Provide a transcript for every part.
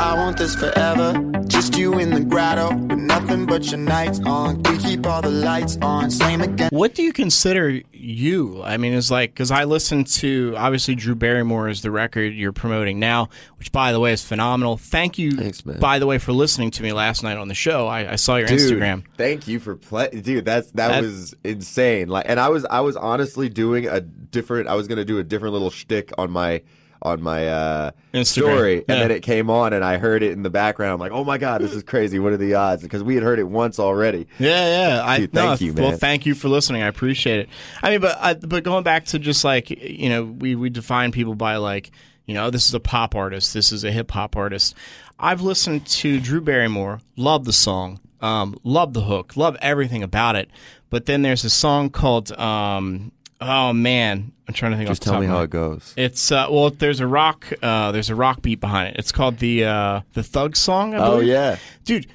I want this forever. Just you in the grotto with nothing but your nights on. We keep all the lights on. Same again. What do you consider you? I mean, it's like because I listened to obviously Drew Barrymore is the record you're promoting now, which by the way is phenomenal. Thank you, Thanks, man. by the way, for listening to me last night on the show. I, I saw your Dude, Instagram. Thank you for play, dude. That's that, That- was insane. Like, and I was I was honestly doing a different. I was gonna do a different little shtick on my on my uh, story, and then it came on, and I heard it in the background. I'm like, oh my god, this is crazy. What are the odds? Because we had heard it once already. Yeah, yeah. I Dude, no, thank you, Well, thank you for listening. I appreciate it. I mean, but I, but going back to just like you know, we we define people by like you know, this is a pop artist, this is a hip hop artist. I've listened to Drew Barrymore, love the song, um, love the hook, love everything about it. But then there's a song called um, oh man, I'm trying to think. Just off the tell top me how it goes. It's uh, well, there's a rock, uh, there's a rock beat behind it. It's called the uh, the Thug song. I Oh yeah, dude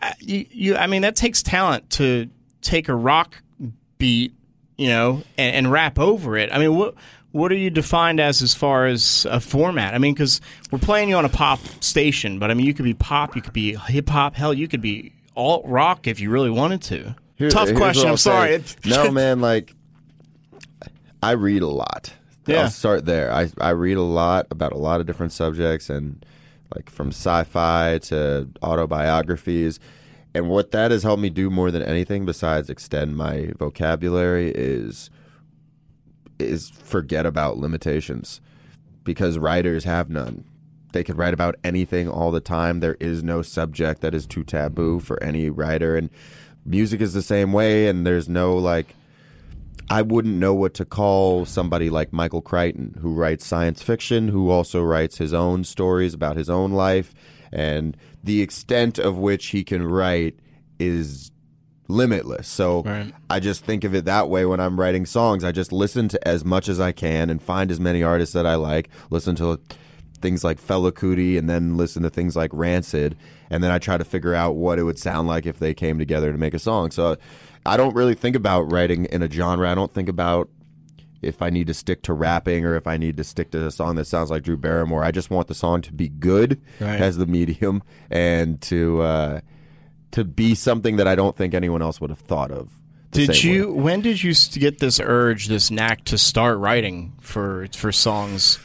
I- you, you i mean that takes talent to take a rock beat you know and, and rap over it i mean what what are you defined as as far as a format i mean because we're playing you on a pop station but i mean you could be pop you could be hip hop hell you could be alt rock if you really wanted to Here- tough question i'm I'll sorry say. no, man, like I read a lot. Yeah. I'll start there. I I read a lot about a lot of different subjects and like from sci-fi to autobiographies. And what that has helped me do more than anything besides extend my vocabulary is is forget about limitations because writers have none. They could write about anything all the time. There is no subject that is too taboo for any writer and music is the same way and there's no like I wouldn't know what to call somebody like Michael Crichton, who writes science fiction, who also writes his own stories about his own life, and the extent of which he can write is limitless. So Right. I just think of it that way when I'm writing songs. I just listen to as much as I can and find as many artists that I like, listen to things like Fela Kuti and then listen to things like Rancid and then I try to figure out what it would sound like if they came together to make a song. So I don't really think about writing in a genre. I don't think about if I need to stick to rapping or if I need to stick to a song that sounds like Drew Barrymore. I just want the song to be good Right. as the medium and to uh, to be something that I don't think anyone else would have thought of. did you way. when did you get this urge this knack to start writing for for songs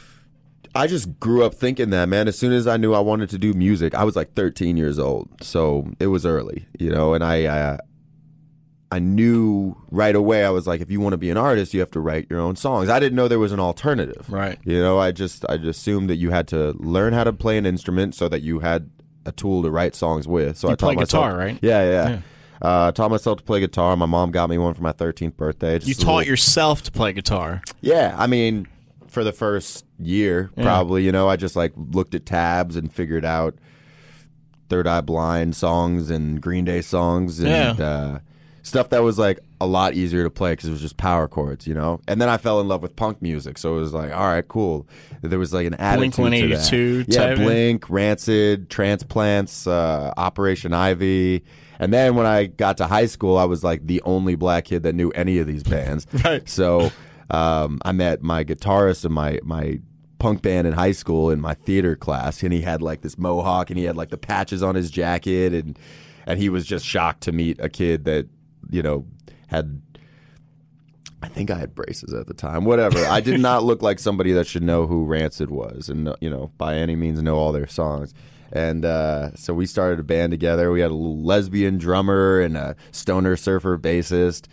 I just grew up thinking that, man. As soon as I knew I wanted to do music, I was like 13 years old, so it was early, you know. And I, uh, I knew right away. I was like, if you want to be an artist, you have to write your own songs. I didn't know there was an alternative, Right. You know, I just, I just assumed that you had to learn how to play an instrument so that you had a tool to write songs with. So You I taught play myself, guitar, right? Yeah, yeah. Yeah. Uh, taught myself to play guitar. My mom got me one for my 13th birthday. you Just a taught little- yourself to play guitar yeah, I mean, for the first year, probably, you know, I just like looked at tabs and figured out Third Eye Blind songs and Green Day songs and Yeah. uh, stuff that was like a lot easier to play because it was just power chords, you know. And then I fell in love with punk music, so it was like, all right, cool. There was like an attitude to that. Blink-182 yeah. Blink, Rancid, Transplants, uh, Operation Ivy. And then when I got to high school, I was like the only black kid that knew any of these bands. Right. So um, I met my guitarist in my my punk band in high school in my theater class, and he had like this mohawk, and he had like the patches on his jacket, and and he was just shocked to meet a kid that you know had. I think I had braces at the time. Whatever. I did not look like somebody that should know who Rancid was, and you know by any means know all their songs. And uh, so we started a band together. We had a lesbian drummer and a stoner surfer bassist.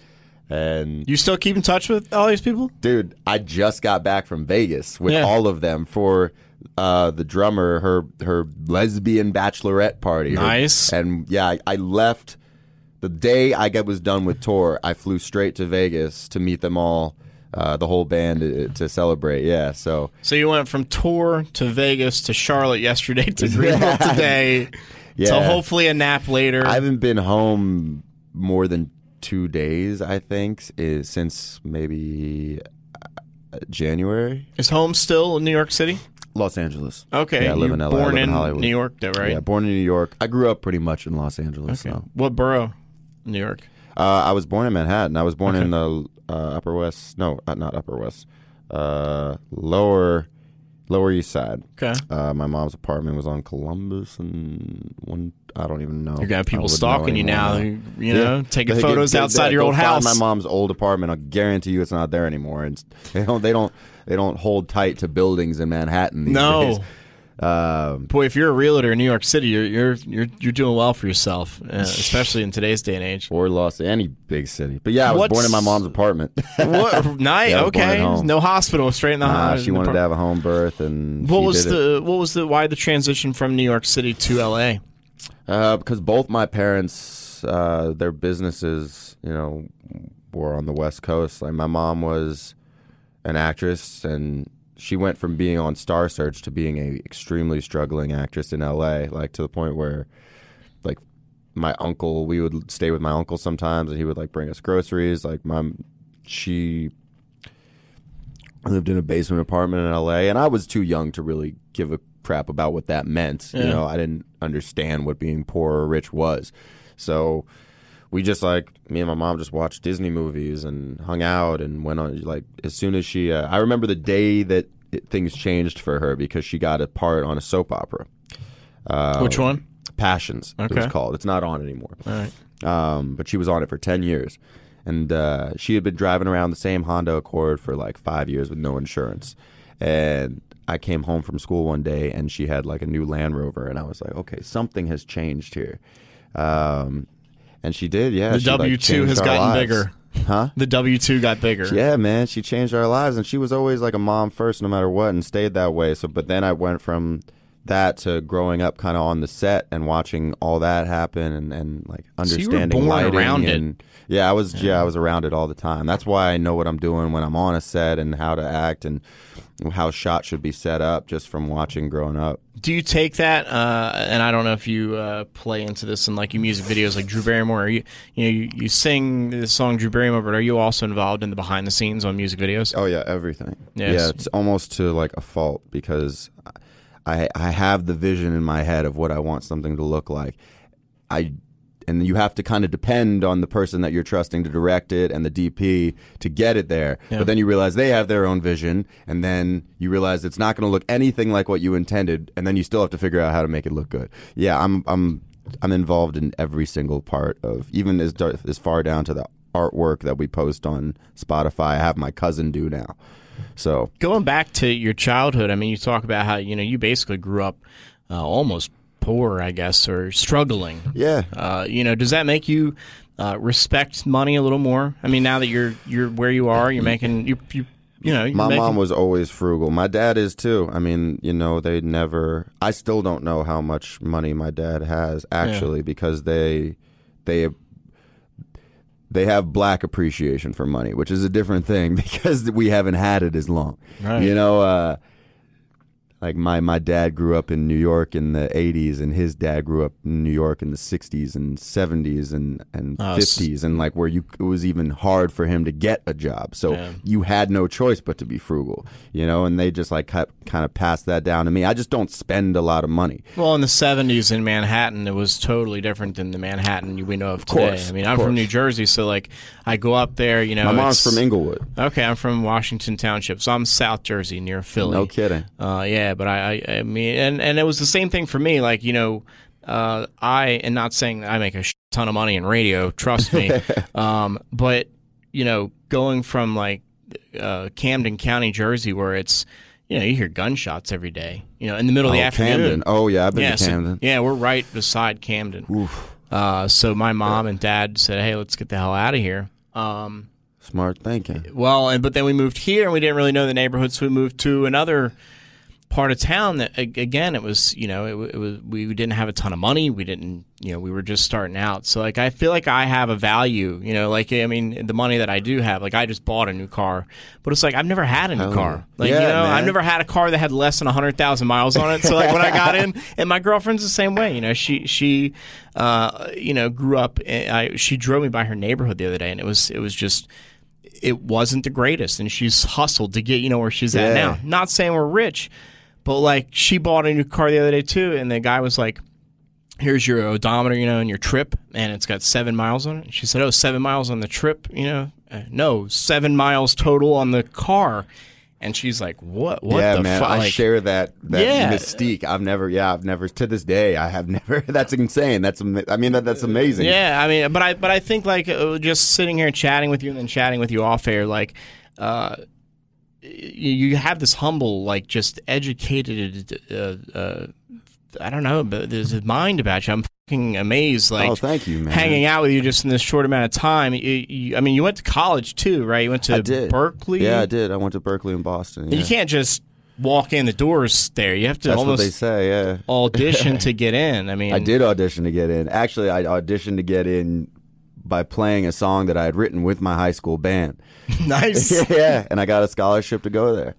And You still keep in touch with all these people? dude, I just got back from Vegas with Yeah. all of them for uh, the drummer her her lesbian bachelorette party. Her- Nice. and yeah, I, I left the day I got was done with tour. I flew straight to Vegas to meet them all, uh, the whole band to, to celebrate. Yeah, so So you went from tour to Vegas to Charlotte yesterday to Greenville today to Yeah. hopefully a nap later. I haven't been home more than two days. I think is since maybe uh, January. Is home still in New York City? Los Angeles. Okay. Yeah, I live you in LA. I Born live in in Hollywood. New York, though, right? Yeah, born in New York. I grew up pretty much in Los Angeles. Okay. So. What borough? New York. Uh, I was born in Manhattan. I was born in the uh, Upper West. No, uh, not Upper West. Uh, lower Lower East Side. Okay. Uh, my mom's apartment was on Columbus and one. I don't even know. You got people stalking you now. You, know, Yeah. taking They get- photos they- outside they your old house. My mom's old apartment. I guarantee you, it's not there anymore. And they don't. They don't. They don't hold tight to buildings in Manhattan. These No. days. Um, Boy, if you're a realtor in New York City, you're you're you're, you're doing well for yourself, uh, especially in today's day and age. or Los any big city. But yeah, I was What's- born in my mom's apartment. What? Nice. Yeah, I was born at okay. home. No hospital. Straight in the Uh, hospital. she wanted to have a home birth, and What she was did it. the what was the why the transition from New York City to L.A. Uh, because both my parents, uh, their businesses, you know, were on the West Coast. Like my mom was an actress, and she went from being on Star Search to being a extremely struggling actress in L.A. Like to the point where, like, my uncle, we would stay with my uncle sometimes, and he would like bring us groceries. Like, my she lived in a basement apartment in LA and I was too young to really give a crap about what that meant. You know, I didn't understand what being poor or rich was. So we just like me and my mom just watched Disney movies and hung out and went on like as soon as she uh, I remember the day that it, things changed for her because she got a part on a soap opera. Uh, Which one? Passions it was called. It's not on anymore All right. um, but she was on it for 10 years. And uh, she had been driving around the same Honda Accord for like five years with no insurance. And I came home from school one day and she had like a new Land Rover. And I was like, okay, something has changed here. Um, and she did, yeah. The she, like, W two has gotten lives. bigger. Huh? The W two got bigger. Yeah, man, she changed our lives, and she was always like a mom first, no matter what, and stayed that way. So, but then I went from that to growing up kind of on the set and watching all that happen, and, and like So understanding born lighting around it. and yeah, I was yeah. I was around it all the time. That's why I know what I'm doing when I'm on a set and how to act and how shots should be set up just from watching growing up. Do you take that? Uh, and I don't know if you uh, play into this in like your music videos, like Drew Barrymore. Are you, you know, you, you sing the song Drew Barrymore, but are you also involved in the behind the scenes on music videos? Oh yeah, everything. Yes. Yeah, it's almost to like a fault because I I I have the vision in my head of what I want something to look like. I and you have to kind of depend on the person that you're trusting to direct it and the DP to get it there. Yeah. But then you realize they have their own vision and then you realize it's not going to look anything like what you intended and then you still have to figure out how to make it look good. Yeah, I'm I'm I'm involved in every single part of even as as far down to the artwork that we post on Spotify. I have my cousin do now. So Going back to your childhood, I mean, you talk about how you know you basically grew up uh, almost poor, I guess, or struggling. yeah, Uh, you know, does that make you uh, respect money a little more? I mean, now that you're you're where you are, you're making you you you know. My making, mom was always frugal. My dad is too. I mean, you know, they never. I still don't know how much money my dad has actually because they they they have black appreciation for money, which is a different thing because we haven't had it as long. Right. You know, uh, like my my dad grew up in New York in the 80s and his dad grew up in New York in the 60s and 70s and and s- 50s and like where you it was even hard for him to get a job. So Yeah. you had no choice but to be frugal, you know, and they just like kind of passed that down to me. I just don't spend a lot of money. Well, in the '70s in Manhattan, it was totally different than the Manhattan we know of today. course, I mean, I'm from. New Jersey, so like I go up there. You know, My mom's from Englewood. Okay, I'm from Washington Township, so I'm South Jersey near Philly. No kidding. Uh, yeah, but I, I, I mean, and and it was the same thing for me. Like you know, uh, I and not saying that I make a ton of money in radio. Trust me, um, but you know, going from like uh, Camden County, Jersey, where it's you know you hear gunshots every day. You know, in the middle of the Oh, afternoon. Camden. Oh yeah, I've been yeah, to so- Camden. yeah, we're right beside Camden. Uh, so my mom and dad said, "Hey, let's get the hell out of here." Um, Smart thinking. well, and but then we moved here, and we didn't really know the neighborhood, so we moved to another part of town. That again, it was you know it, it was we didn't have a ton of money. We didn't you know we were just starting out. So like I feel like I have a value. You know, like I mean the money that I do have. Like I just bought a new car, but it's like I've never had a new Hell car. Like Yeah, you know, man. I've never had a car that had less than hundred thousand miles on it. So like when I got in, and my girlfriend's the same way. You know, she she uh you know grew up. eh, I, she drove me by her neighborhood the other day, and it was it was just it wasn't the greatest and she's hustled to get you know where she's at now not saying we're rich but like she bought a new car the other day too and the guy was like here's your odometer you know and your trip and it's got seven miles on it she said oh seven miles on the trip you know uh, no seven miles total on the car And she's like, "What? What yeah, the man, fuck?" I Like, share that that Yeah. mystique. I've never, yeah, I've never to this day. I have never. That's insane. That's, I mean, that, that's amazing. Yeah, I mean, but I but I think like uh, just sitting here chatting with you and then chatting with you off air, like, uh, you, you have this humble, like, just educated, uh, uh, I don't know, but there's a mind about you. I'm fucking amazed, like, oh, thank you, man. hanging out with you just in this short amount of time. You, you, I mean, you went to college too, right? You went to I did. Berklee. Yeah, I did. I went to Berklee and Boston. Yeah. You can't just walk in the doors there. You have to That's what they almost say. Yeah. audition to get in. I mean, I did audition to get in. Actually, I auditioned to get in by playing a song that I had written with my high school band. nice. yeah, and I got a scholarship to go there.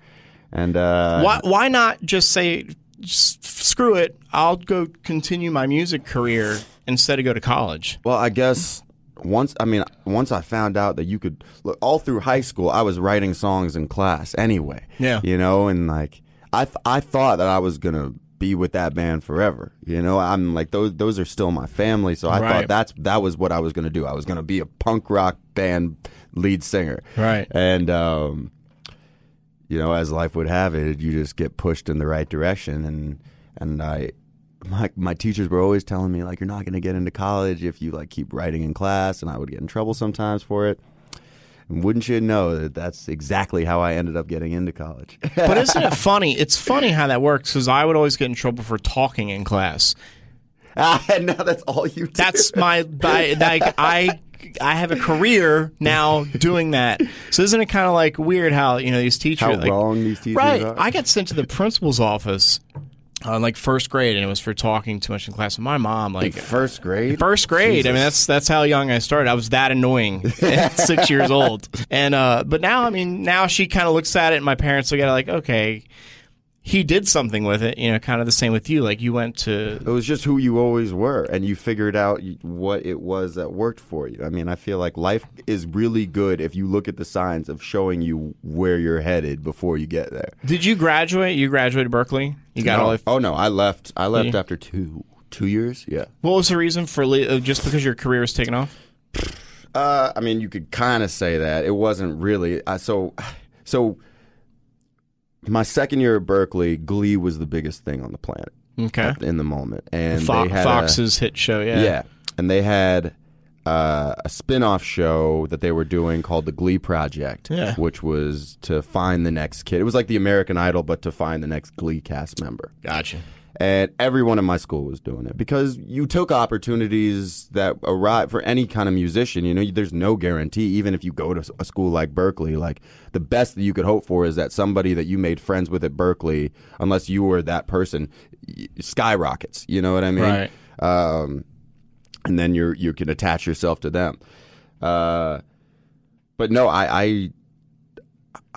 And uh, why why not just say just screw it i'll go continue my music career instead of go to college Well, I guess once I mean once I found out that you could look all through high school, I was writing songs in class anyway. Yeah. you know, and like I th- I thought that I was gonna be with that band forever. You know, I'm like those those are still my family, so I Right. thought that's that was what I was gonna do. I was gonna be a punk rock band lead singer. Right. and um, you know, as life would have it, you just get pushed in the right direction, and and I my my teachers were always telling me like you're not going to get into college if you like keep writing in class and I would get in trouble sometimes for it. And wouldn't you know that that's exactly how I ended up getting into college. but isn't it funny it's funny how that works because i would always get in trouble for talking in class and now that's all you do. that's my by, like i i have a career now doing that so isn't it kind of like weird how you know these teachers how like, wrong these teachers Right. are. I got sent to the principal's office on like first grade, and it was for talking too much in class. And my mom, like First grade. first grade, I mean that's that's how young I started. I was that annoying at six years old. And uh, but now, I mean, now she kind of looks at it, and my parents look at it like, okay, he did something with it. You know, kind of the same with you. Like you went to It was just who you always were, and you figured out what it was that worked for you. I mean, I feel like life is really good if you look at the signs of showing you where you're headed before you get there. Did you graduate? You graduated Berklee. You got all. no. The, oh no, I left. I left Yeah. after two two years. Yeah. what was the reason for le- uh, just because your career was taken off? Uh, I mean, you could kind of say that it wasn't really. Uh, so, so my second year at Berklee, Glee was the biggest thing on the planet Okay. in the moment, and Fo- they had a- Fox's hit show. Yeah. Yeah. And they had uh, a spin off show that they were doing called The Glee Project, Yeah. which was to find the next kid. It was like the American Idol, but to find the next Glee cast member. Gotcha. And everyone in my school was doing it because you took opportunities that arrive for any kind of musician. You know, there's no guarantee, even if you go to a school like Berklee, like the best that you could hope for is that somebody that you made friends with at Berklee, unless you were that person, skyrockets. You know what I mean? Right. um, and then you you can attach yourself to them. Uh, but no, I I,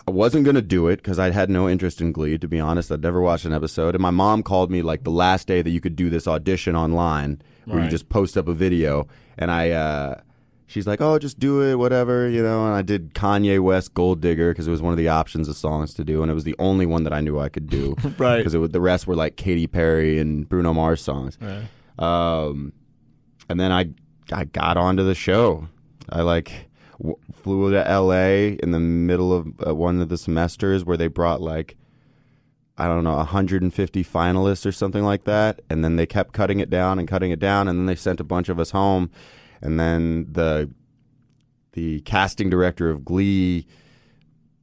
I wasn't gonna do it because I had no interest in Glee. To be honest, I'd never watched an episode. And my mom called me like the last day that you could do this audition online, where you just post up a video, and I. Uh, She's like, "Oh, just do it, whatever," you know. And I did Kanye West "Gold Digger" because it was one of the options of songs to do, and it was the only one that I knew I could do. Right. Because the rest were like Katy Perry and Bruno Mars songs. Um, and then I I got onto the show. I like w- flew to L.A. in the middle of uh, one of the semesters where they brought like I don't know 150 finalists or something like that, and then they kept cutting it down and cutting it down, and then they sent a bunch of us home, and then the the casting director of Glee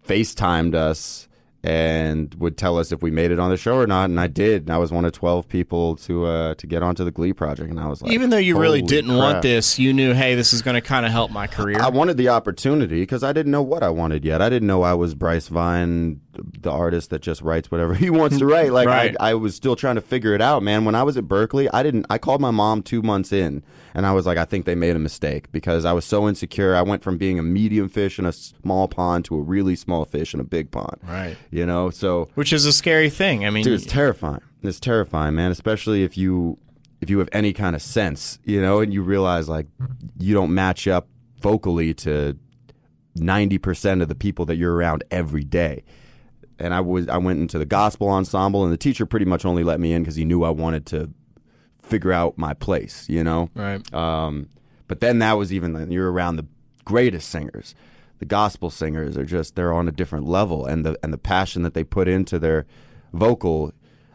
FaceTimed us and would tell us if we made it on the show or not, and I did. And I was one of twelve people to uh, to get onto the Glee project, and I was like, Even though you really didn't want this, you knew, hey, this is going to kind of help my career. I wanted the opportunity because I didn't know what I wanted yet. I didn't know I was Bryce Vine, the artist that just writes whatever he wants to write. Like Right. I, I was still trying to figure it out, man. When I was at Berklee, I didn't. I called my mom two months in, and I was like, I think they made a mistake because I was so insecure. I went from being a medium fish in a small pond to a really small fish in a big pond. Right. You know, so which is a scary thing. I mean, Dude, it's terrifying. It's terrifying, man. Especially if you if you have any kind of sense, you know, and you realize like you don't match up vocally to ninety percent of the people that you're around every day. And I was I went into the gospel ensemble, and the teacher pretty much only let me in because he knew I wanted to figure out my place, you know. right. Um, but then that was even you're around the greatest singers, the gospel singers are just they're on a different level, and the and the passion that they put into their vocal.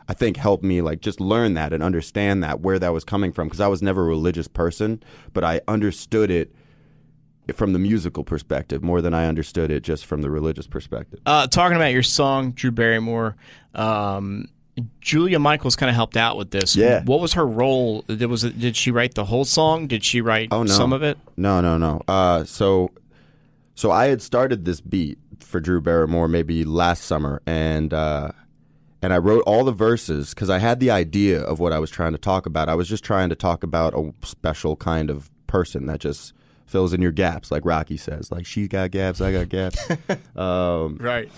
I think helped me like just learn that and understand that where that was coming from because I was never a religious person, but I understood it from the musical perspective more than I understood it just from the religious perspective. Uh, talking about your song, Drew Barrymore, um, Julia Michaels kind of helped out with this. Yeah. What was her role? Did, was it, did she write the whole song? Did she write Oh, no. some of it? No, no, no. Uh, so, so I had started this beat for Drew Barrymore maybe last summer, and uh, and I wrote all the verses because I had the idea of what I was trying to talk about. I was just trying to talk about a special kind of person that just fills in your gaps, like Rocky says. Like she got gaps, I got gaps. um, Right.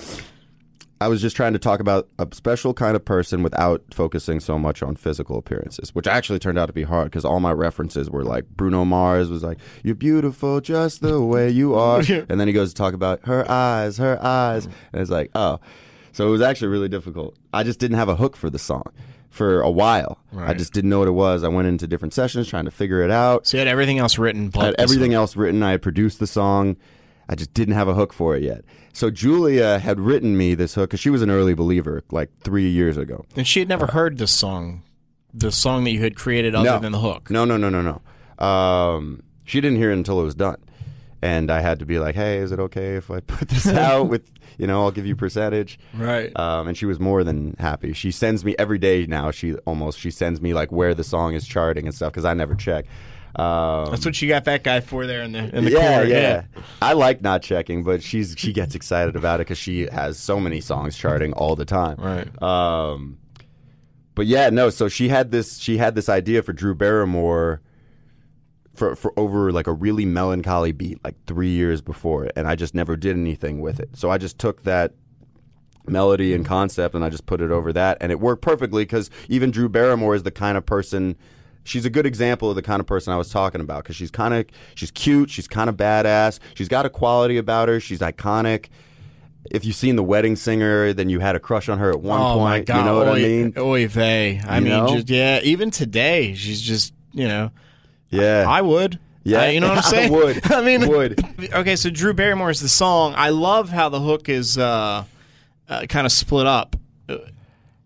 I was just trying to talk about a special kind of person without focusing so much on physical appearances, which actually turned out to be hard because all my references were like Bruno Mars was like, "You're beautiful just the way you are," and then he goes to talk about her eyes, her eyes, and it's like, oh, so it was actually really difficult. I just didn't have a hook for the song for a while. I just didn't know what it was. I went into different sessions trying to figure it out. So you had everything else written. I had everything one. else written. I had produced the song. I just didn't have a hook for it yet. So Julia had written me this hook because she was an early believer, like three years ago. And she had never heard this song, the song that you had created other No. than the hook. No, no, no, no, no. Um, she didn't hear it until it was done, and I had to be like, "Hey, is it okay if I put this out with you know I'll give you percentage." Right. Um, and she was more than happy. She sends me every day now. She almost she sends me like where the song is charting and stuff because I never check. Um, That's what she got that guy for there in the in the yeah, corner. yeah, I like not checking, but she's she gets excited about it because she has so many songs charting all the time. Right. Um, but yeah, no. So she had this she had this idea for Drew Barrymore for for over like a really melancholy beat like three years before, and I just never did anything with it. So I just took that melody and concept and I just put it over that, and it worked perfectly because even Drew Barrymore is the kind of person. She's a good example of the kind of person I was talking about because she's kind of she's cute, she's kind of badass, she's got a quality about her, she's iconic. If you've seen The Wedding Singer, then you had a crush on her at one oh point. my god. You know what oy, I mean? Oy vey. I You mean, just yeah. Even today, she's just you know. Yeah, I would. Yeah, Uh, you know what I'm saying. I would. I mean, Would. Okay, so Drew Barrymore is the song. I love how the hook is uh, uh, kind of split up. Uh,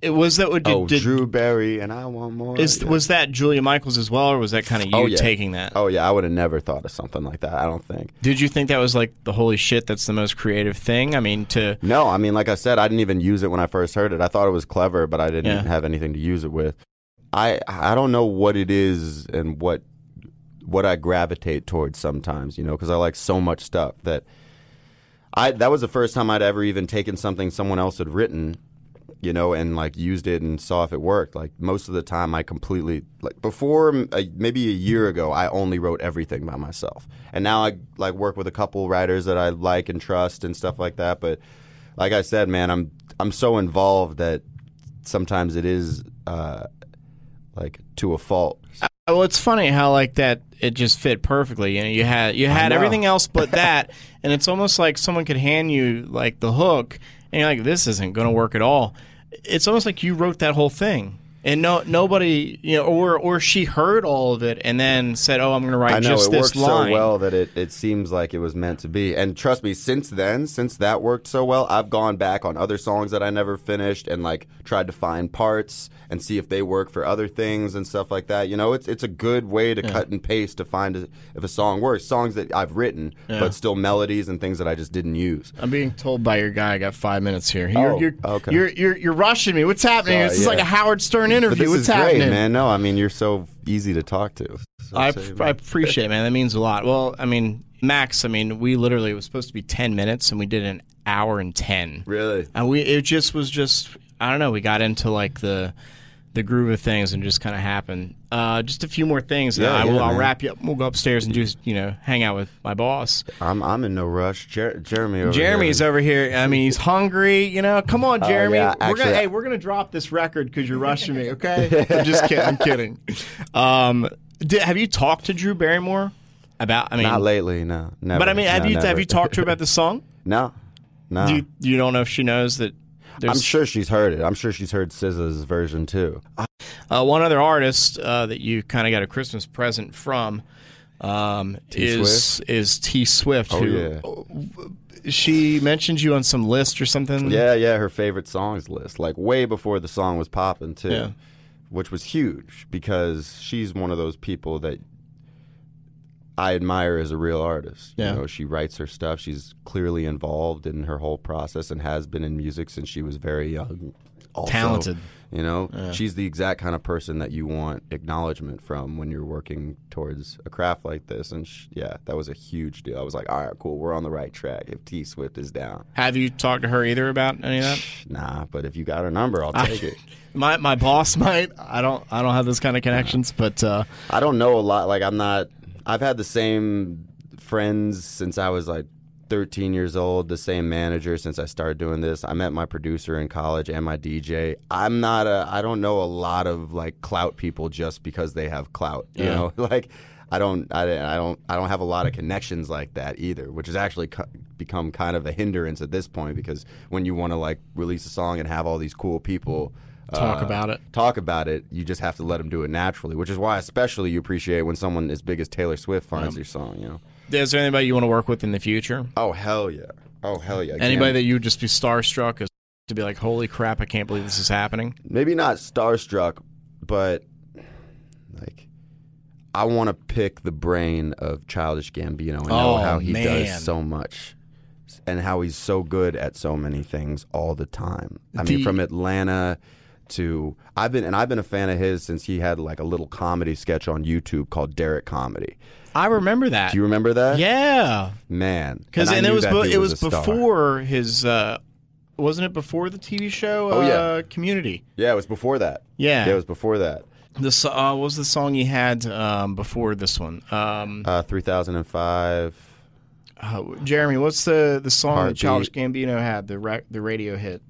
It was that what did, oh, did Drew Barry, and I want more. is Yeah. was that Julia Michaels as well, or was that kind of you Oh, yeah. taking that? Oh yeah, I would have never thought of something like that. I don't think. Did you think that was like the holy shit? That's the most creative thing. I mean, to No, I mean, like I said, I didn't even use it when I first heard it. I thought it was clever, but I didn't Yeah. have anything to use it with. I I don't know what it is and what what I gravitate towards sometimes, you know, because I like so much stuff that I that was the first time I'd ever even taken something someone else had written, you know, and like used it and saw if it worked. Like most of the time, I completely like before maybe a year ago, I only wrote everything by myself, and now I like work with a couple writers that I like and trust and stuff like that. But like I said, man, I'm I'm so involved that sometimes it is uh, like to a fault. Well, it's funny how like that it just fit perfectly. You know, you had you had everything else but that, and it's almost like someone could hand you like the hook, and you're like, this isn't going to work at all. It's almost like you wrote that whole thing. And no, nobody, you know, or or she heard all of it and then said, "Oh, I'm going to write I know just it this worked line." so well that it, it seems like it was meant to be. And trust me, since then, since that worked so well, I've gone back on other songs that I never finished and like tried to find parts and see if they work for other things and stuff like that. You know, it's it's a good way to cut and paste to find a, if a song works. Songs that I've written, but still melodies and things that I just didn't use. I'm being told by your guy I got five minutes here. Oh, You're, you're, okay. you're, you're, you're rushing me. What's happening? Sorry, this is yeah. like a Howard Stern interview. But this What's is happening? great, man. No, I mean you're so easy to talk to. So I, say, I appreciate it, man. That means a lot. Well, I mean, Max, I mean, we literally, it was supposed to be 10 minutes and we did an hour and 10. really. And we, it just was just, I don't know, we got into like the, the groove of things and just kind of happened. Uh, just a few more things. and Yeah, I will, yeah, I'll man. wrap you up. We'll go upstairs and just, you know, hang out with my boss. I'm I'm in no rush. Jer- Jeremy over Jeremy's here. over here. I mean, he's hungry. You know, come on, Jeremy. Oh, yeah, we're gonna, actually- hey, we're gonna drop this record because you're rushing me. Okay, I'm just kidding. I'm kidding. Um, did, have you talked to Drew Barrymore about? I mean, Not lately, no. Never. but I mean, have No, you have you talked to her about the song? No, no. Do you, you don't know if she knows that. There's I'm sure she's heard it. I'm sure she's heard SZA's version too. Uh, one other artist uh, that you kind of got a Christmas present from. um, is is T Swift. Oh, who she mentioned you on some list or something. Yeah, yeah, her favorite songs list, like way before the song was popping too, Yeah. which was huge because she's one of those people that I admire as a real artist. Yeah. You know, she writes her stuff. She's clearly involved in her whole process and has been in music since she was very young. Also, Talented. You know, she's the exact kind of person that you want acknowledgement from when you're working towards a craft like this. And sh- yeah, that was a huge deal. I was like, all right, cool, we're on the right track. If T Swift is down, Have you talked to her either about any of that? nah. But if you got her number, I'll take it. My my boss might. I don't. I don't have those kind of connections, but uh, I don't know a lot. Like I'm not. I've had the same friends since I was like 13 years old. The same manager since I started doing this. I met my producer in college and my DJ. I'm not a. I don't know a lot of like clout people just because they have clout. You Yeah. know, like. I don't, I, I don't, I don't have a lot of connections like that either, which has actually co- become kind of a hindrance at this point because when you want to like release a song and have all these cool people Talk uh, about it. talk about it. You just have to let them do it naturally, which is why especially you appreciate when someone as big as Taylor Swift finds your song. You know? Is there anybody you want to work with in the future? Oh hell yeah! Oh hell yeah! Anybody Again, that you would just be starstruck as to be like, holy crap, I can't believe this is happening. maybe not starstruck, but like I want to pick the brain of Childish Gambino and know Oh, how he man. does so much. And how he's so good at so many things all the time. I The- mean, from Atlanta to I've been and I've been a fan of his since he had like a little comedy sketch on YouTube called Derrick Comedy. I remember that. Do you remember that? yeah, man. because I and, it was that dude it was, star. before his. Uh, wasn't it before the TV show? Oh, yeah. uh, Community. Yeah, it was before that. Yeah. yeah, it was before that. The uh, what was the song he had um, before this one? Um, Uh, 2005. uh, Jeremy, what's the the song that Heartbeat. Childish Gambino had the ra- the radio hit?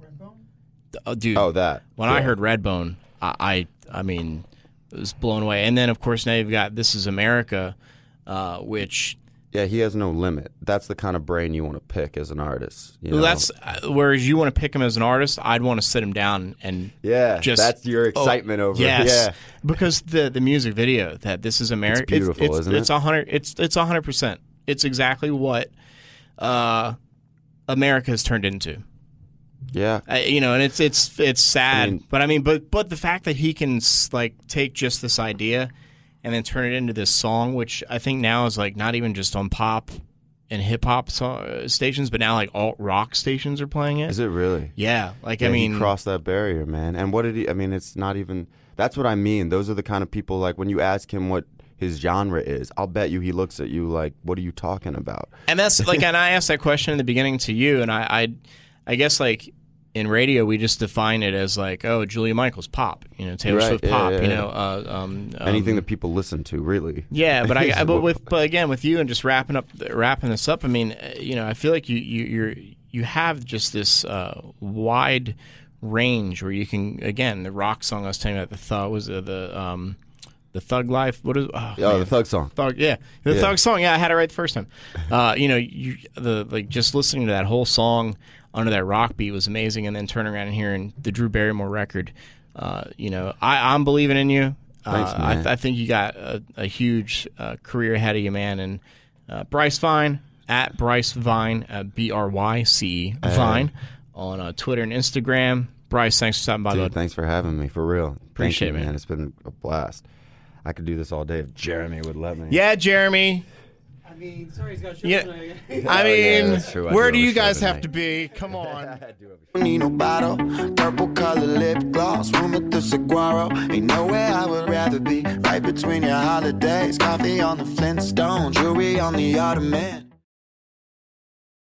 Oh, dude, Oh, that. when I heard Redbone, I, I I mean, it was blown away. And then of course now you've got This Is America, uh, which Yeah, he has no limit. That's the kind of brain you want to pick as an artist. You know? that's uh, whereas you want to pick him as an artist, I'd want to sit him down and yeah. just that's your oh, excitement over yes. Yeah, because the the music video that This Is America, It's beautiful, it's, isn't it's it? a hundred, it's it's a hundred percent. It's exactly what uh, America has turned into. Yeah. Uh, you know, and it's it's it's sad, I mean- but I mean, but but the fact that he can like take just this idea and then turn it into this song, which I think now is like not even just on pop and hip hop so- uh, stations, but now like alt rock stations are playing it. Is it really? Yeah, like Yeah, I mean, he crossed that barrier, man. And what did he? I mean, it's not even. That's what I mean. Those are the kind of people like when you ask him what his genre is, I'll bet you he looks at you like, "What are you talking about?" and that's like, and I asked that question in the beginning to you, and I, I, I guess like in radio we just define it as like, oh, Julia Michaels pop, you know, Taylor Right, Swift yeah, pop, yeah, you know, uh, um, Anything um, that people listen to, really. Yeah, but I, but with but again with you and just wrapping up wrapping this up. I mean, uh, you know, I feel like you you you're you have just this uh, wide range where you can again the rock song I was telling you about the thought was it the um the thug life what is oh, Oh, the Thug song. Thug, yeah, the Yeah. Thug song. Yeah, I had it right the first time. Uh, you know, you the like just listening to that whole song under that rock beat was amazing, and then turning around and hearing the Drew Barrymore record. Uh, you know, I, I'm believing in you. Thanks, uh, I, man. I think you got a, a huge uh, career ahead of you, man. And uh, Bryce Vine at Bryce Vine, uh, B R Y C E Vine, on uh, Twitter and Instagram. Bryce, thanks for stopping by. Dude, thanks for having me. For real. Appreciate you, it, man. It's been a blast. I could do this all day if Jeremy would let me. Yeah, Jeremy. I mean, sorry, he's got a show Yeah. tonight. I Oh, yeah, mean, that's true. I where do do have a you show guys have tonight. to be? Come on. Don't need no bottle, purple color lip gloss, room at the Saguaro. Ain't nowhere I would rather be. Right between your holidays, coffee on the Flintstones, jewelry on the Ottoman.